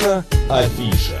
Наша афиша.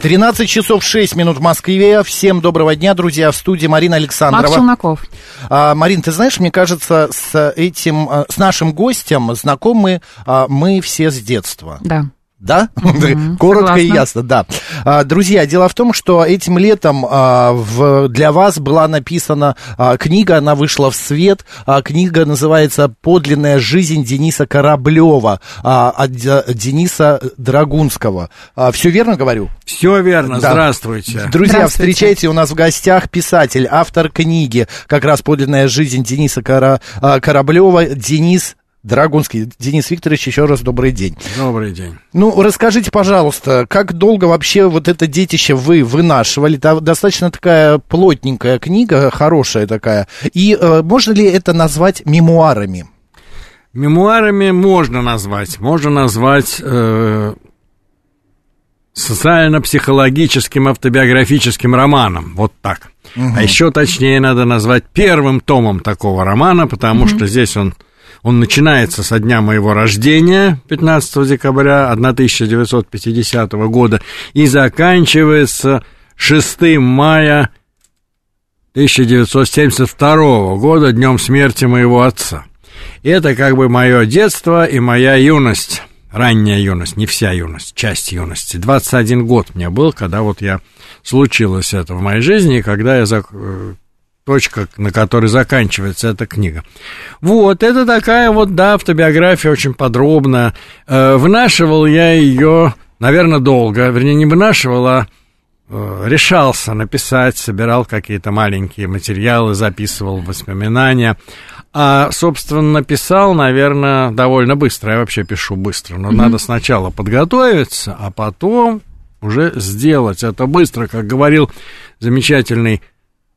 13 часов 6 минут в Москве. Всем доброго дня, друзья. В студии Марина Александрова. Макс Челноков. А, Марин, ты знаешь, мне кажется, с этим, а, с нашим гостем знакомы а, мы все с детства. Да. Да? Мгм, Коротко и согласна. ясно, да. А, Друзья, дело в том, что этим летом а, в- для вас была написана а, книга, она вышла в свет. А, Книга называется «Подлинная жизнь Дениса Кораблева» а, от Д- Дениса Драгунского. Все верно говорю? Все верно, Да. здравствуйте. Друзья, Здравствуйте. встречайте у нас в гостях писатель, автор книги, как раз подлинная жизнь Дениса Кора- а, Кораблева, Денис Драгунский. Денис Викторович, еще раз добрый день. Добрый день. Ну, расскажите, пожалуйста, как долго вообще вот это детище вы вынашивали? Та- Достаточно такая плотненькая книга, хорошая такая. И э, можно ли это назвать мемуарами? Мемуарами можно назвать. Можно назвать э, социально-психологическим автобиографическим романом. Вот так. А еще точнее надо назвать первым томом такого романа, потому что здесь он, он начинается со дня моего рождения, 15 декабря 1950 года, и заканчивается 6 мая 1972 года, днем смерти моего отца. И это как бы мое детство и моя юность, ранняя юность, не вся юность, часть юности. 21 год мне был, когда вот я случилось это в моей жизни, когда я э, точка, на которой заканчивается эта книга. Вот, это такая вот, да, автобиография очень подробная. Э, вынашивал я ее, наверное, долго, вернее, не вынашивал, а э, решался написать, собирал какие-то маленькие материалы, записывал воспоминания. А, собственно, написал, наверное, довольно быстро. Я вообще пишу быстро. Но надо сначала подготовиться, а потом уже сделать это быстро. Как говорил замечательный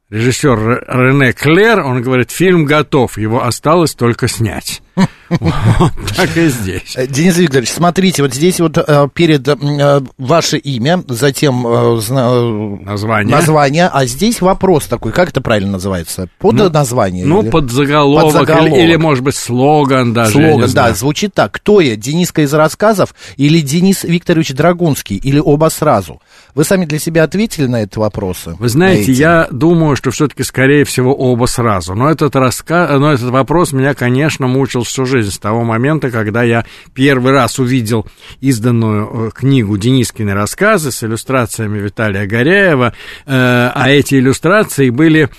режиссер Рене Клер, он говорит, фильм готов, его осталось только снять. Так и здесь. Э, Денис Викторович, смотрите, вот здесь вот э, перед э, ваше имя, затем Название. название, а здесь вопрос такой, как это правильно называется? Под Ну, название? Ну, под заголовок. Или, может быть, слоган даже. Слоган, да, звучит так. Кто я, Дениска из рассказов или Денис Викторович Драгунский, или оба сразу? Вы сами для себя ответили на эти вопросы? Вы знаете, я думаю, что все-таки, скорее всего, оба сразу. Но этот, раска... Но этот вопрос меня, конечно, мучил всю жизнь с того момента, когда я первый раз увидел изданную э, книгу Денискины рассказы с иллюстрациями Виталия Горяева, э, а эти иллюстрации были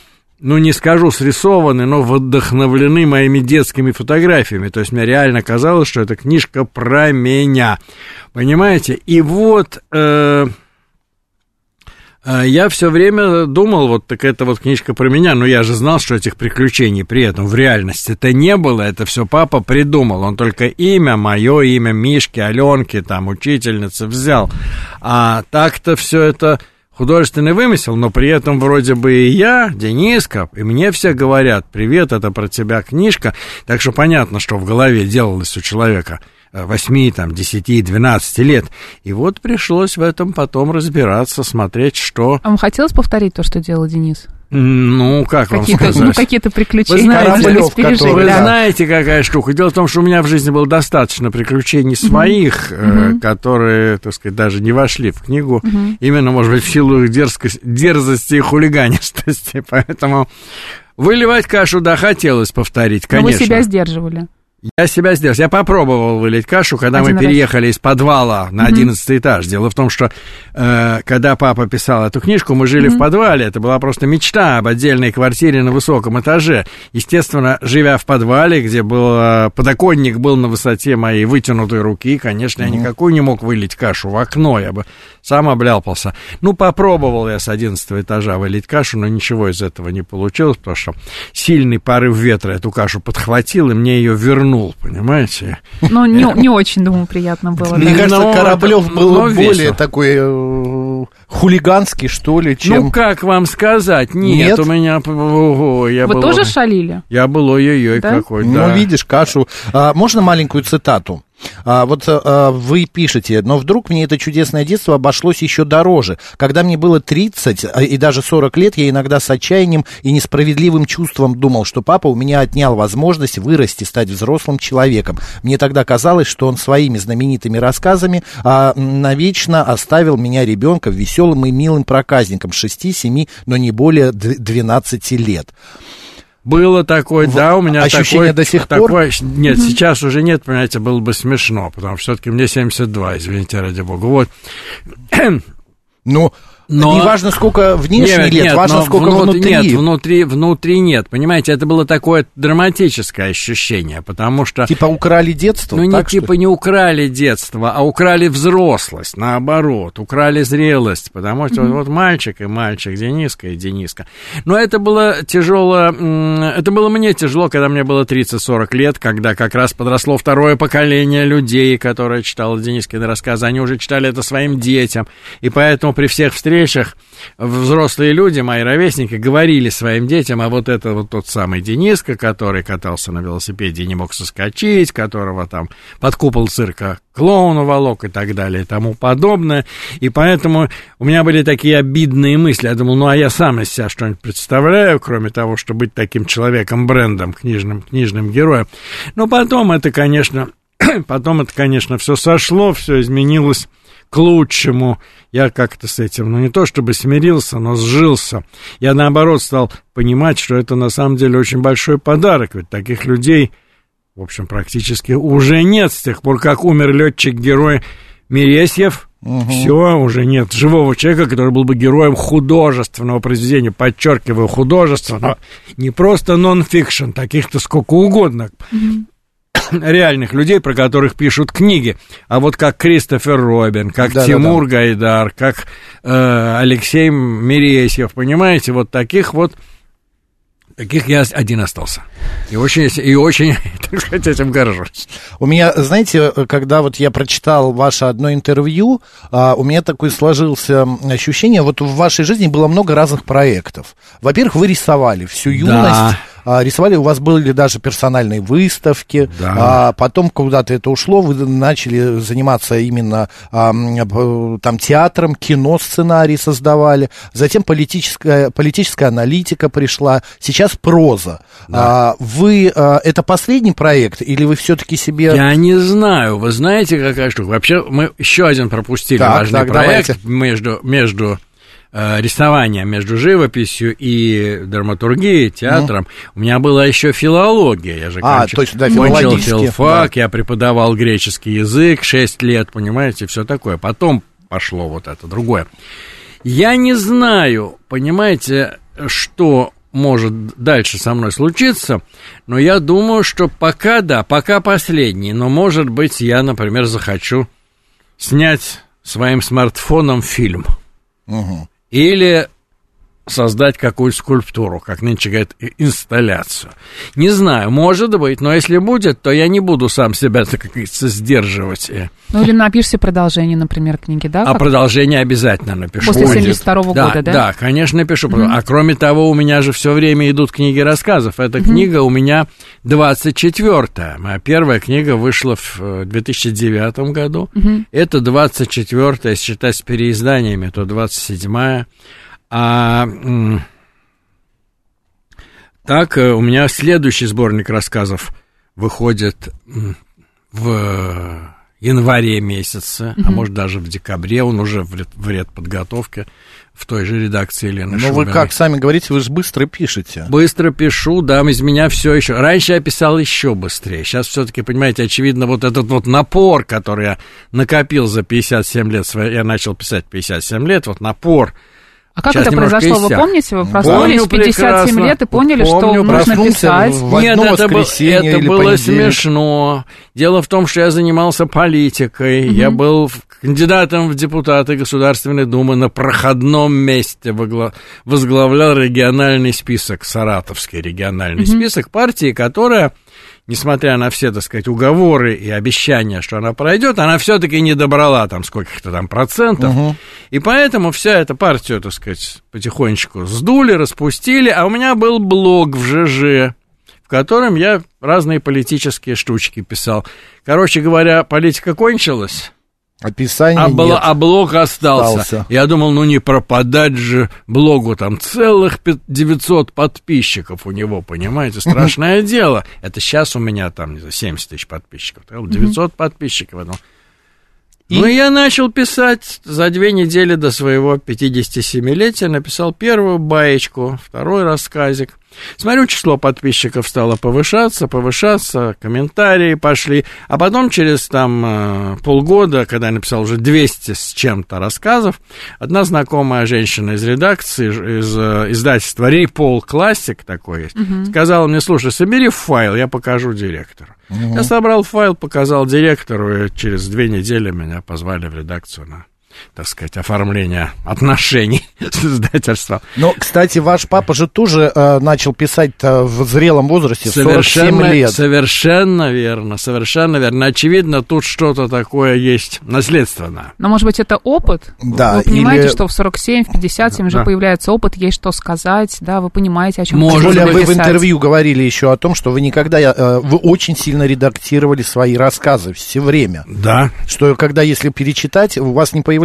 ну, не скажу срисованы, но вдохновлены моими детскими фотографиями. То есть мне реально казалось, что это книжка про меня. Понимаете? И вот... э, Я все время думал, вот так это вот книжка про меня, но я же знал, что этих приключений при этом в реальности-то не было, это все папа придумал, он только имя, мое имя, Мишки, Аленки, там, учительницы взял, а так-то все это художественный вымысел, но при этом вроде бы и я, Дениска, и мне все говорят, привет, это про тебя книжка, так что понятно, что в голове делалось у человека – 8, там, 10, 12 лет. И вот пришлось в этом потом разбираться, смотреть, что... А вам хотелось повторить то, что делал Денис? Ну, как вам Какие-то, сказать? ну, какие-то приключения Вы знаете, который- Вы да. знаете, какая штука? Дело в том, что у меня в жизни было достаточно приключений своих, э, которые, так сказать, даже не вошли в книгу. Именно, может быть, в силу их дерзкость- дерзости и хулиганистости. Поэтому выливать кашу, да, хотелось повторить, Но вы конечно. себя сдерживали. Я себя сделал. Я попробовал вылить кашу, когда Один мы раз. переехали из подвала на одиннадцатый этаж. Дело в том, что э, когда папа писал эту книжку, мы жили в подвале. Это была просто мечта об отдельной квартире на высоком этаже. Естественно, живя в подвале, где был э, подоконник был на высоте моей вытянутой руки, конечно, я никакую не мог вылить кашу в окно. Я бы сам обляпался. Ну, попробовал я с одиннадцатого этажа вылить кашу, но ничего из этого не получилось, потому что сильный порыв ветра эту кашу подхватил и мне ее вернул, понимаете? Ну, не, не очень, думаю, приятно было. Мне да. кажется, Ну, Кораблев это- был ну, более весело. такой э, хулиганский, что ли, чем... Ну, как вам сказать? Нет, Нет? у меня... ого, я Вы был, тоже шалили? Я был ой-ой-ой Да? какой, Ну, да. видишь, кашу. А, можно маленькую цитату? А, вот а, вы пишете, но вдруг мне это чудесное детство обошлось еще дороже. Когда мне было 30 а, и даже 40 лет, я иногда с отчаянием и несправедливым чувством думал, что папа у меня отнял возможность вырасти, стать взрослым человеком. Мне тогда казалось, что он своими знаменитыми рассказами а, навечно оставил меня ребенком, веселым и милым проказником 6-7, но не более 12 лет. Было такое, В- да, у меня ощущение такое, до сих пор? такое, Нет, сейчас уже нет, понимаете, было бы смешно, потому что все-таки мне 72, извините, ради бога. Вот. Ну, Но- неважно, сколько внешне лет, важно, но сколько внут- внутри. Нет, внутри, внутри нет. Понимаете, это было такое драматическое ощущение, потому что... Типа украли детство? Ну, не так, что типа ли? не украли детство, а украли взрослость, наоборот, украли зрелость, потому что вот мальчик и мальчик, Дениска и Дениска. Но это было тяжело, это было мне тяжело, когда мне было 30-40 лет, когда как раз подросло второе поколение людей, которое читало Денискины рассказы, они уже читали это своим детям, и поэтому при всех встречах взрослые люди, мои ровесники, говорили своим детям, а вот это вот тот самый Дениска, который катался на велосипеде и не мог соскочить, которого там под купол цирка клоун уволок и так далее и тому подобное. И поэтому у меня были такие обидные мысли. Я думал, ну а я сам из себя что-нибудь представляю, кроме того, чтобы быть таким человеком-брендом, книжным, книжным героем. Но потом это, конечно, потом это, конечно, все сошло, все изменилось к лучшему. Я как-то с этим, ну не то чтобы смирился, но сжился. Я наоборот стал понимать, что это на самом деле очень большой подарок, ведь таких людей, в общем, практически уже нет с тех пор, как умер летчик-герой Мересьев. Все, уже нет живого человека, который был бы героем художественного произведения, подчеркиваю, художественного, не просто нон-фикшн, таких-то сколько угодно реальных людей, про которых пишут книги. А вот как Кристофер Робин, как Да-да-да. Тимур Гайдар, как э, Алексей Мересьев, понимаете, вот таких вот Таких я один остался. И очень, и очень, так сказать, этим горжусь. У меня, знаете, когда вот я прочитал ваше одно интервью, а, у меня такое сложилось ощущение, вот в вашей жизни было много разных проектов. Во-первых, вы рисовали всю юность, а, рисовали, у вас были даже персональные выставки, Да. а потом куда-то это ушло, вы начали заниматься именно а, п- там театром, кино, сценарий создавали, затем политическая, политическая аналитика пришла, сейчас проза. А, вы, а, это последний проект, или вы все-таки себе... Я не знаю, вы знаете, какая штука. Вообще, мы еще один пропустили Так, важный так, проект давайте. между, между э, рисованием, между живописью и драматургией, театром. У меня была еще филология. Я же А, кончил, точно, да, кончил филфак, я преподавал греческий язык 6 лет, понимаете, все такое. Потом пошло вот это другое. Я не знаю, понимаете, что может дальше со мной случиться, но я думаю, что пока да, пока последний, но может быть я, например, захочу снять своим смартфоном фильм Мгм. Или создать какую-то скульптуру, как нынче говорят, инсталляцию. Не знаю, может быть, но если будет, то я не буду сам себя, так как говорится, сдерживать. э. Ну или напишите продолжение, например, книги, да? А как- продолжение обязательно напишу. После Будет. 72-го да, года, да? Да, конечно, напишу. А кроме того, у меня же все время идут книги рассказов. Эта книга у меня 24-я. Моя первая книга вышла в э, 2009 году. Это 24-я, если считать с переизданиями, то 27-я. А так, э, у меня следующий сборник рассказов выходит в январе месяце, а может даже в декабре, он уже в ред, в подготовке в той же редакции Елены Ну, вы Шубиной. как сами говорите, вы же быстро пишете. Быстро пишу, да, из меня все еще. Раньше я писал еще быстрее. Сейчас все-таки, понимаете, очевидно, вот этот вот напор, который я накопил за 57 лет, я начал писать 57 лет, вот напор. А как Сейчас это произошло? Вы помните? Вы проснулись в 57 прекрасно. лет и поняли, что Помню, нужно проснулся писать? в Нет, это, был- это или было понедельник. смешно. Дело в том, что я занимался политикой. Я был кандидатом в депутаты Государственной Думы на проходном месте. Возглавлял региональный список, Саратовский региональный список партии, которая, несмотря на все, так сказать, уговоры и обещания, что она пройдет, она все-таки не добрала там сколько-то там процентов. И поэтому вся эта партия, так сказать, потихонечку сдули, распустили, а у меня был блог в ЖЖ в котором я разные политические штучки писал. Короче говоря, политика кончилась. Описание а, было, нет. а блог остался. Остался. Я думал, ну не пропадать же блогу, там целых пи- 900 подписчиков у него, понимаете, страшное дело. Это сейчас у меня там, не знаю, 70 тысяч подписчиков, так вот 900 подписчиков. Я думал, Ну, и я начал писать за две недели до своего 57-летия, написал первую баечку, второй рассказик. Смотрю, число подписчиков стало повышаться, повышаться, комментарии пошли. А потом через там э, полгода, когда я написал уже 200 с чем-то рассказов, одна знакомая женщина из редакции, из э, издательства Репол Классик такой есть, сказала мне, слушай, собери файл, я покажу директору. Я собрал файл, показал директору, и через две недели меня позвали в редакцию на так сказать, оформление отношений с издательством. Но, кстати, ваш папа же тоже э, начал писать в зрелом возрасте, в 47 Совершенно, лет. совершенно верно, совершенно верно. Очевидно, тут что-то такое есть наследственное. Но, может быть, это опыт? Да, Вы понимаете, или- что в 47, в 57 уже Да. появляется опыт, есть что сказать, да, вы понимаете, о чем Может Тем более вы в интервью говорили еще о том, что вы никогда, э, вы очень сильно редактировали свои рассказы все время. Да. Что когда, если перечитать, у вас не появляется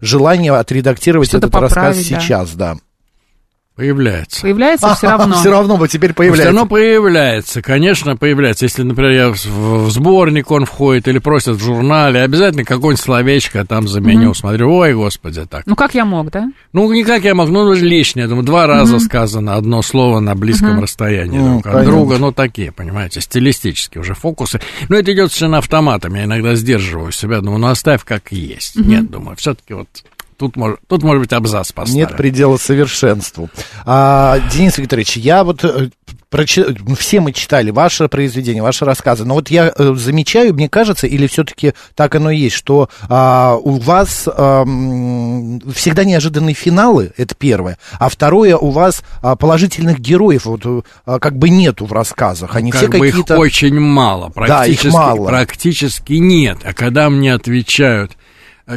желание отредактировать Что-то этот рассказ поправить, да. сейчас, да. Появляется. Появляется все равно. Все равно вот теперь Все появляется. равно появляется, конечно, появляется. Если, например, я в, в сборник он входит или просят в журнале, обязательно какое-нибудь словечко там заменю. Смотрю, ой, господи, так. Ну, как я мог, да? Ну, никак я мог, ну, лишнее. Думаю, два раза сказано одно слово на близком расстоянии Ну, друг от понятно. друга. Ну, такие, понимаете, стилистические уже фокусы. Но это идет совершенно автоматом. Я иногда сдерживаю себя. Думаю, ну, оставь как есть. Нет, думаю, все-таки вот тут, мож- тут, может быть, абзац поставим. Нет предела совершенству. А, Денис Викторович, я вот э, прочи- все мы читали ваше произведение, ваши рассказы, но вот я э, замечаю, мне кажется, или все-таки так оно и есть, что а, у вас ам, всегда неожиданные финалы, это первое, а второе, у вас а, положительных героев вот э, а, как бы нету в рассказах, они все как бы их какие-то... очень мало, Да, их практически, мало. практически нет. А когда мне отвечают, а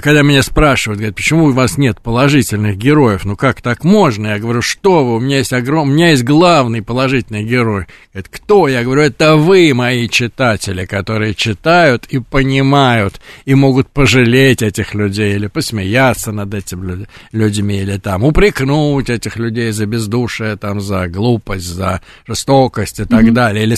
когда меня спрашивают, говорят, почему у вас нет положительных героев, ну как так можно? Я говорю, что вы, у меня есть огром... у меня есть главный положительный герой. Говорят, кто? Я говорю, это вы, мои читатели, которые читают и понимают, и могут пожалеть этих людей, или посмеяться над этими люд- людьми, или там упрекнуть этих людей за бездушие, там, за глупость, за жестокость и так далее, или,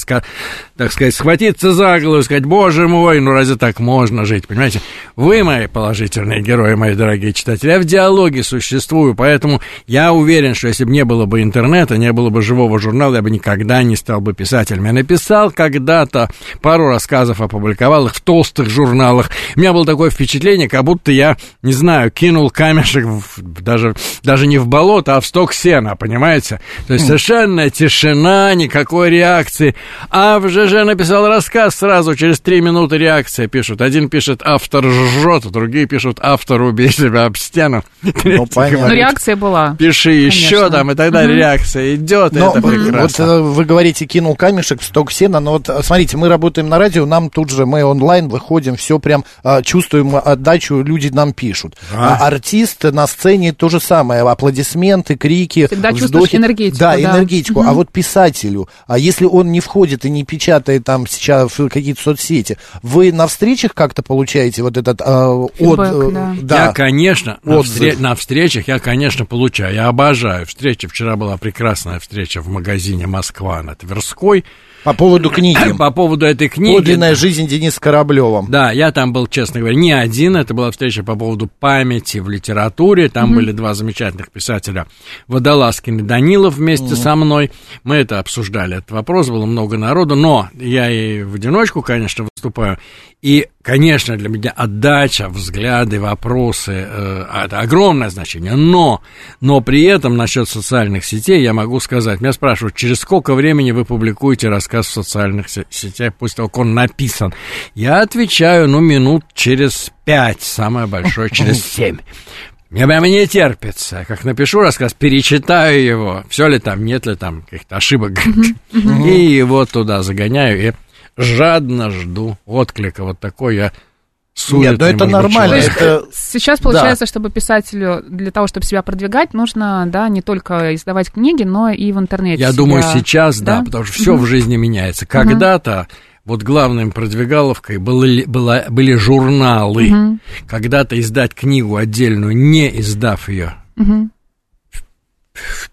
так сказать, схватиться за голову и сказать, боже мой, ну разве так можно жить, понимаете? Вы мои положительные герои, мои дорогие читатели, я в диалоге существую, поэтому я уверен, что если бы не было бы интернета, не было бы живого журнала, я бы никогда не стал бы писателем. Я написал когда-то пару рассказов, опубликовал их в толстых журналах. У меня было такое впечатление, как будто я, не знаю, кинул камешек в- даже, даже не в болото, а в сток сена, понимаете? То есть совершенная тишина, никакой реакции. А в ЖЖ написал рассказ сразу, через три минуты реакция пишут. Один пишет, автор жжет, другие пишут, автор убей себя об стену. Понятно. Но говорит, реакция была. Пиши еще там, и тогда реакция идет, и Но это вот прекрасно. э, вы говорите, кинул камешек в сток сена, но вот э, смотрите, мы работаем на радио, нам тут же, мы онлайн выходим, все прям э, чувствуем отдачу, люди нам пишут. Да. А артист на сцене то же самое, аплодисменты, крики, Всегда чувствуешь вздохи. энергетику, Да, да. энергетику. А вот писателю, а если он не входит и не печатает там сейчас в какие-то соцсети, вы на встречах как-то получаете вот этот э, от, Фидбэк, э, да. Я, конечно, на, Отзыв. встре- на встречах я, конечно, получаю. Я обожаю встречи. Вчера была прекрасная встреча в магазине Москва на Тверской. по поводу книги. По поводу этой книги. Подлинная жизнь Дениса Кораблева. Да, я там был, честно говоря, не один. Это была встреча по поводу памяти в литературе. Там были два замечательных писателя. Водолазкин и Данилов вместе со мной. Мы это обсуждали, этот вопрос. Было много народу. Но я и в одиночку, конечно, выступаю. И, конечно, для меня отдача, взгляды, вопросы, э, это огромное значение. Но, но при этом насчет социальных сетей я могу сказать, меня спрашивают, через сколько времени вы публикуете рассказ в социальных се- сетях, после того, как он написан? Я отвечаю, ну, минут через пять, самое большое, через семь. Мне прямо не терпится. Как напишу рассказ, перечитаю его. Все ли там, нет ли там каких-то ошибок. И его туда загоняю и жадно жду отклика. Вот такой я суетный, Нет, ну это нормально. человек. Это... Сейчас получается, чтобы писателю для того, чтобы себя продвигать, нужно, да, не только издавать книги, но и в интернете. Я себя- думаю, сейчас, да, да? потому что все в жизни меняется. Когда-то вот главным продвигаловкой были, была, были журналы. Мгм. Когда-то издать книгу отдельную, не издав ее, Мгм.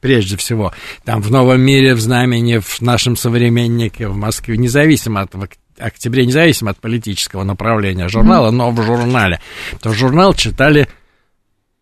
Прежде всего, там в Новом мире, в Знамени, в нашем современнике, в Москве, независимо от в ок- октябре, независимо от политического направления журнала, но в журнале, то журнал читали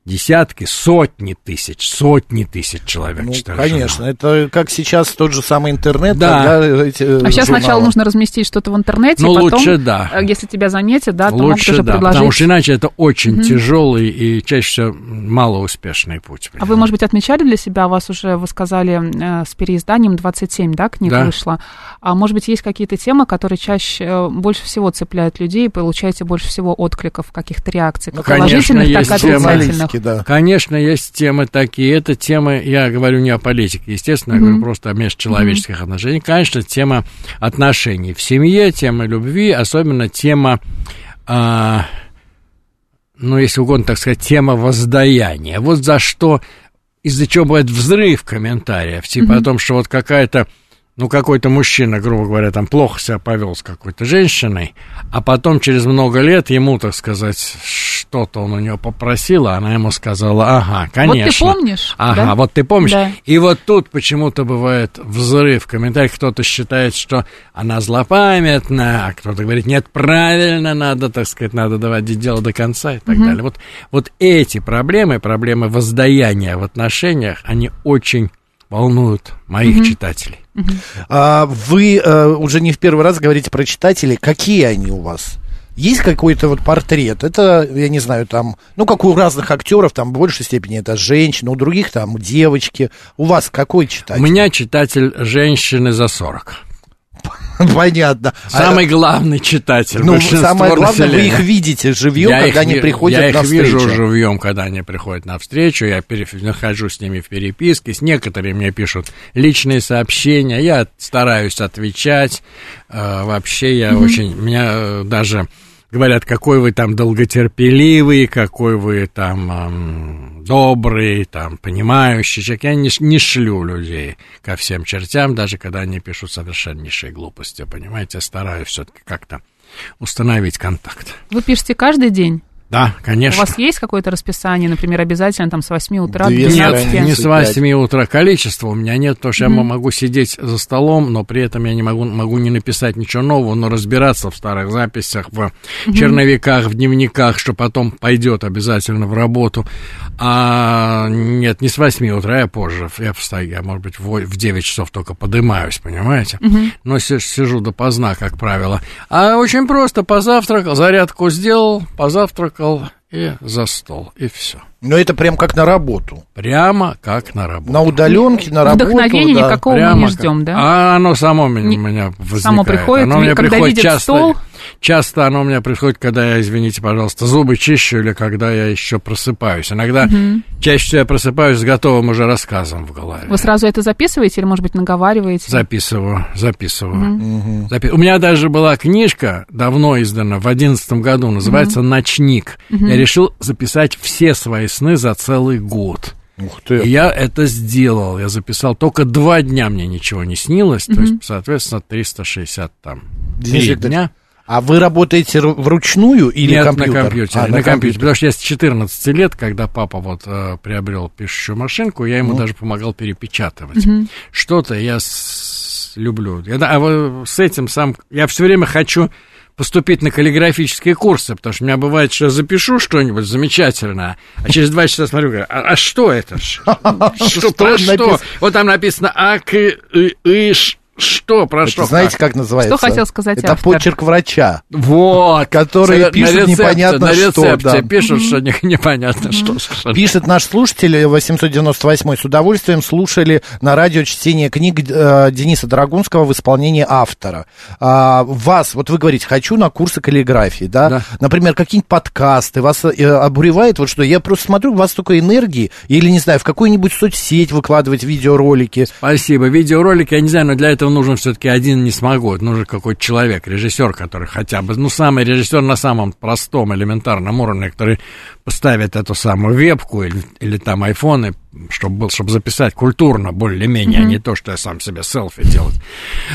десятки, сотни тысяч, сотни тысяч человек Ну, читали конечно, журнал. это как сейчас тот же самый интернет, Да. когда эти э, А сейчас журналы. сначала нужно разместить что-то в интернете, Ну, и потом, лучше да. э, если тебя заметят, да, то могут Лучше, уже да, предложить. потому что иначе это очень тяжелый и чаще всего малоуспешный путь. А вы, может быть, отмечали для себя, у вас уже, вы сказали, э, с переизданием 27, да, книг Да. вышло. А может быть, есть какие-то темы, которые чаще, э, больше всего цепляют людей, и получаете больше всего откликов, каких-то реакций, Ну, как конечно, положительных, есть так и отрицательных. Журналистики, да. Конечно, есть темы такие. Это темы, я говорю не о политике, естественно, я говорю просто о межчеловеческих отношениях. Конечно, тема отношений в семье, тема любви, особенно тема, а, ну, если угодно, так сказать, тема воздаяния. Вот за что, из-за чего бывает взрыв комментариев, типа о том, что вот какая-то ну, какой-то мужчина, грубо говоря, там плохо себя повел с какой-то женщиной, а потом через много лет ему, так сказать, что-то он у нее попросил, а она ему сказала, ага, конечно. Вот ты помнишь, Ага, да? вот ты помнишь. Да. И вот тут почему-то бывает взрыв в комментариях. Кто-то считает, что она злопамятна, а кто-то говорит, нет, правильно, надо, так сказать, надо доводить дело до конца и так далее. Вот, вот эти проблемы, проблемы воздаяния в отношениях, они очень волнуют моих читателей. А вы э, уже не в первый раз говорите про читателей. Какие они у вас? Есть какой-то вот портрет? Это, я не знаю, там, ну, как у разных актеров, там, в большей степени это женщины, у других там девочки. У вас какой У читатель? меня читатель женщины за 40. Понятно. А, Самый главный читатель. ну, самое главное, вы населения. их видите живьем, Я когда их они приходят я их на встречу. вижу живьем, когда они приходят на встречу. Я пере- нахожусь с ними в переписке. С некоторыми мне пишут личные сообщения. Я стараюсь отвечать. Э, вообще я очень... Меня э, даже говорят, какой вы там долготерпеливый, какой вы там эм, добрый, там, понимающий человек. Я не, не шлю людей ко всем чертям, даже когда они пишут совершеннейшие глупости, понимаете. Я стараюсь все-таки как-то установить контакт. Вы пишете каждый день? Да, У конечно. вас есть какое-то расписание, например, обязательно там с 8 утра до Две Нет, 12? страницы. не с 8 утра. Количество у меня нет, потому что я могу сидеть за столом, но при этом я не могу, могу не написать ничего нового, но разбираться в старых записях, в черновиках, в дневниках, что потом пойдет обязательно в работу. А нет, не с 8 утра, я позже. Я встаю, я, может быть, в в 9 часов только подымаюсь, понимаете? Но си- сижу допоздна, как правило. А очень просто, позавтракал, зарядку сделал, позавтракал и за стол, и все. Но это прям как на работу. Прямо как на работу. На удаленке, на работу. Вдохновения да. никакого мы Прямо не как- ждем, да? А оно само меня, Не- меня возникает. само приходит, оно мне когда приходит видит часто, стол? Часто оно у меня приходит, когда я, извините, пожалуйста, зубы чищу или когда я еще просыпаюсь. Иногда чаще всего я просыпаюсь с готовым уже рассказом в голове. Вы сразу это записываете или, может быть, наговариваете? Записываю, записываю. Запи- У меня даже была книжка, давно издана, в одиннадцатом году, называется «Ночник». Я решил записать все свои сны за целый год. Ух ты. И я это сделал. Я записал. Только два дня мне ничего не снилось. То есть, соответственно, 360 там Денис Викторович, дня. А вы работаете ру- вручную или Нет, компьютер? на компьютере. А, на, компьютере. Потому что я с 14 лет, когда папа вот э, приобрел пишущую машинку, я ему даже помогал перепечатывать. Что-то я с- люблю. Я, а вот с этим сам... Я все время хочу поступить на каллиграфические курсы, потому что у меня бывает, что я запишу что-нибудь замечательное, а через два часа смотрю, говорю, а, а что это? Что, что? написано? Вот там написано а, к, и, и, ш- что, про Это что? знаете, как? как называется? Что хотел сказать Это автор? почерк врача. Вот. Которые На пишут рецепте, непонятно на что, рецепте да. пишут, что не- непонятно что. совершенно. Пишет наш слушатель 898 с удовольствием слушали на радио чтение книг э, Дениса Драгунского в исполнении автора. А, вас, вот вы говорите, хочу на курсы каллиграфии, да? Да. Например, какие-нибудь подкасты, вас э, обуревает вот что? Я просто смотрю, у вас столько энергии, или, не знаю, в какую-нибудь соцсеть выкладывать видеоролики. Спасибо. Видеоролик, я не знаю, но для этого нужен все-таки один не смогу. Это нужен какой-то человек, режиссер, который хотя бы, ну, самый режиссер на самом простом, элементарном уровне, который поставит эту самую вебку или, или там айфоны, чтобы был, чтобы записать культурно, более-менее, mm-hmm. а не то, что я сам себе селфи делать.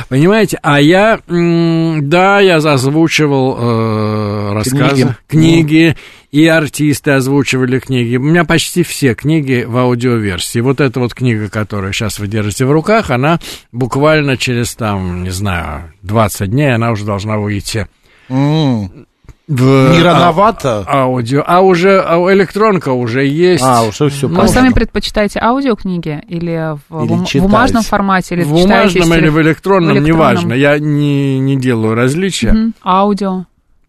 Понимаете? А я, да, я озвучивал э, рассказы, книги, книги и артисты озвучивали книги. У меня почти все книги в аудиоверсии. Вот эта вот книга, которую сейчас вы держите в руках, она буквально через, там, не знаю, 20 дней, она уже должна выйти. Mm. В, не рановато? А, аудио. А уже а электронка уже есть. А, уже все Вы сами предпочитаете аудиокниги или в или бумажном формате? Или в бумажном или в электронном, в электронном, неважно. Я не, не делаю различия. Угу. Аудио?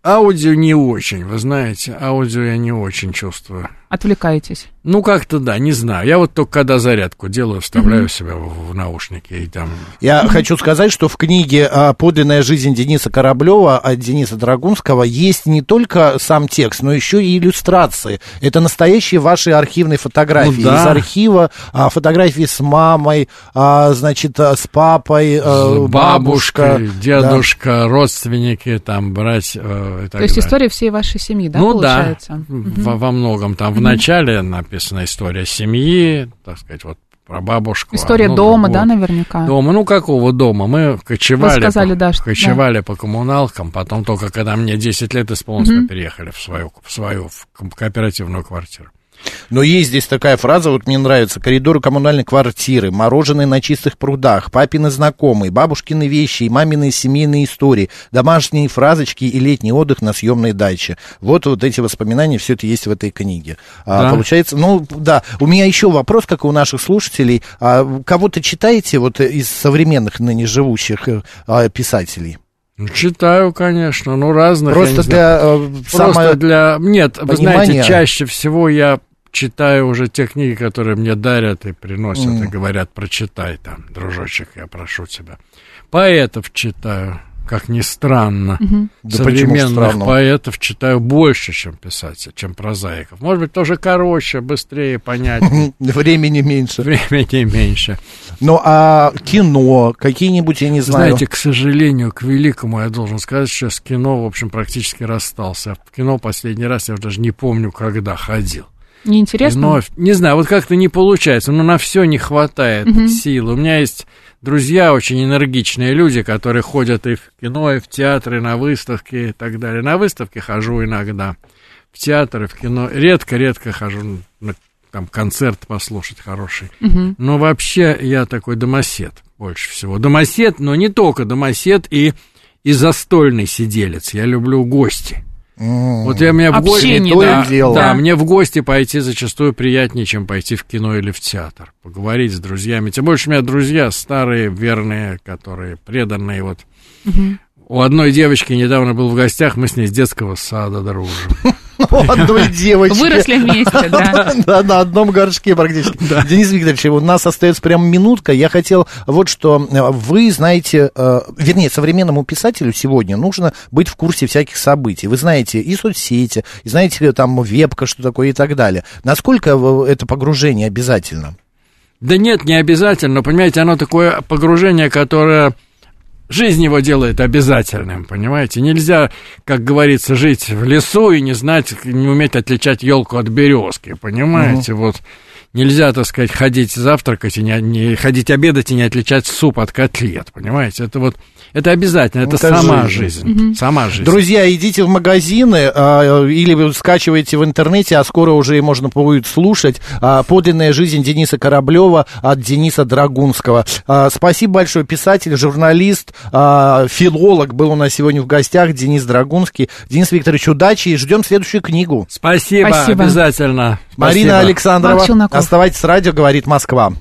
Аудио не очень, вы знаете. Аудио я не очень чувствую. Отвлекаетесь? Ну, как-то да, не знаю. Я вот только когда зарядку делаю, вставляю mm-hmm. себя в, в наушники и там... Я mm-hmm. хочу сказать, что в книге а, «Подлинная жизнь Дениса Кораблева» от Дениса Драгунского есть не только сам текст, но еще и иллюстрации. Это настоящие ваши архивные фотографии. Ну, да. Из архива а, фотографии с мамой, а, значит, с папой, а, бабушка, дедушка, да. родственники, там, брать а, и так То есть далее. история всей вашей семьи, да, ну, получается? да, mm-hmm. во, во многом. Там в начале написана история семьи, так сказать, вот про бабушку. История ну, дома, да, наверняка? Дома, ну какого дома? Мы кочевали, Вы сказали, по, да, что, кочевали да. по коммуналкам, потом только когда мне 10 лет исполнилось, угу. мы переехали в свою, в свою в кооперативную квартиру. Но есть здесь такая фраза, вот мне нравится, коридоры коммунальной квартиры, мороженое на чистых прудах, папины знакомые, бабушкины вещи и мамины семейные истории, домашние фразочки и летний отдых на съемной даче. Вот вот эти воспоминания, все это есть в этой книге. А, да. А, получается, ну да, у меня еще вопрос, как и у наших слушателей, а, кого-то читаете вот из современных ныне живущих а, писателей? Ну, читаю, конечно, ну разных. Просто для э, Просто для... Нет, понимания... вы знаете, чаще всего я читаю уже те книги, которые мне дарят и приносят, mm. и говорят, прочитай там, дружочек, я прошу тебя. Поэтов читаю, как ни странно. Mm-hmm. Да Современных поэтов читаю больше, чем писателей, чем прозаиков. Может быть, тоже короче, быстрее, понятнее. Времени меньше. Времени меньше. Ну, а кино, какие-нибудь, я не знаю. Знаете, к сожалению, к великому, я должен сказать, что с кино, в общем, практически расстался. В кино последний раз я даже не помню, когда ходил. Неинтересно? Но, не знаю, вот как-то не получается, но на все не хватает угу. сил. У меня есть друзья, очень энергичные люди, которые ходят и в кино, и в театры, и на выставки и так далее. На выставки хожу иногда, в театр и в кино. Редко-редко хожу на там концерт послушать хороший. Угу. Но вообще я такой домосед больше всего. Домосед, но не только домосед и, и застольный сиделец. Я люблю гости. Вот я мне в гости, да, да, да, мне в гости пойти зачастую приятнее, чем пойти в кино или в театр, поговорить с друзьями. Тем больше у меня друзья старые, верные, которые преданные. Вот угу. у одной девочки недавно был в гостях, мы с ней с детского сада дружим. У одной девочки. Выросли вместе, да. Да, на одном горшке практически. Денис Викторович, у нас остается прям минутка. Я хотел вот что. Вы знаете, э, вернее, современному писателю сегодня нужно быть в курсе всяких событий. Вы знаете и соцсети, и знаете там вебка, что такое и так далее. Насколько это погружение обязательно? Да нет, не обязательно. Понимаете, оно такое погружение, которое Жизнь его делает обязательным, понимаете? Нельзя, как говорится, жить в лесу и не знать, не уметь отличать елку от березки, понимаете? Угу. Вот нельзя, так сказать, ходить завтракать и не, не ходить обедать и не отличать суп от котлет, понимаете? Это вот это обязательно, это, это сама жизнь. жизнь. Угу. Сама жизнь. Друзья, идите в магазины а, или вы скачиваете в интернете, а скоро уже можно будет слушать а, подлинная жизнь Дениса Кораблева от Дениса Драгунского. А, спасибо большое, писатель, журналист, а, филолог был у нас сегодня в гостях, Денис Драгунский. Денис Викторович, удачи и ждем следующую книгу. Спасибо, Спасибо. обязательно. Марина Спасибо. Александрова, оставайтесь с радио, говорит Москва.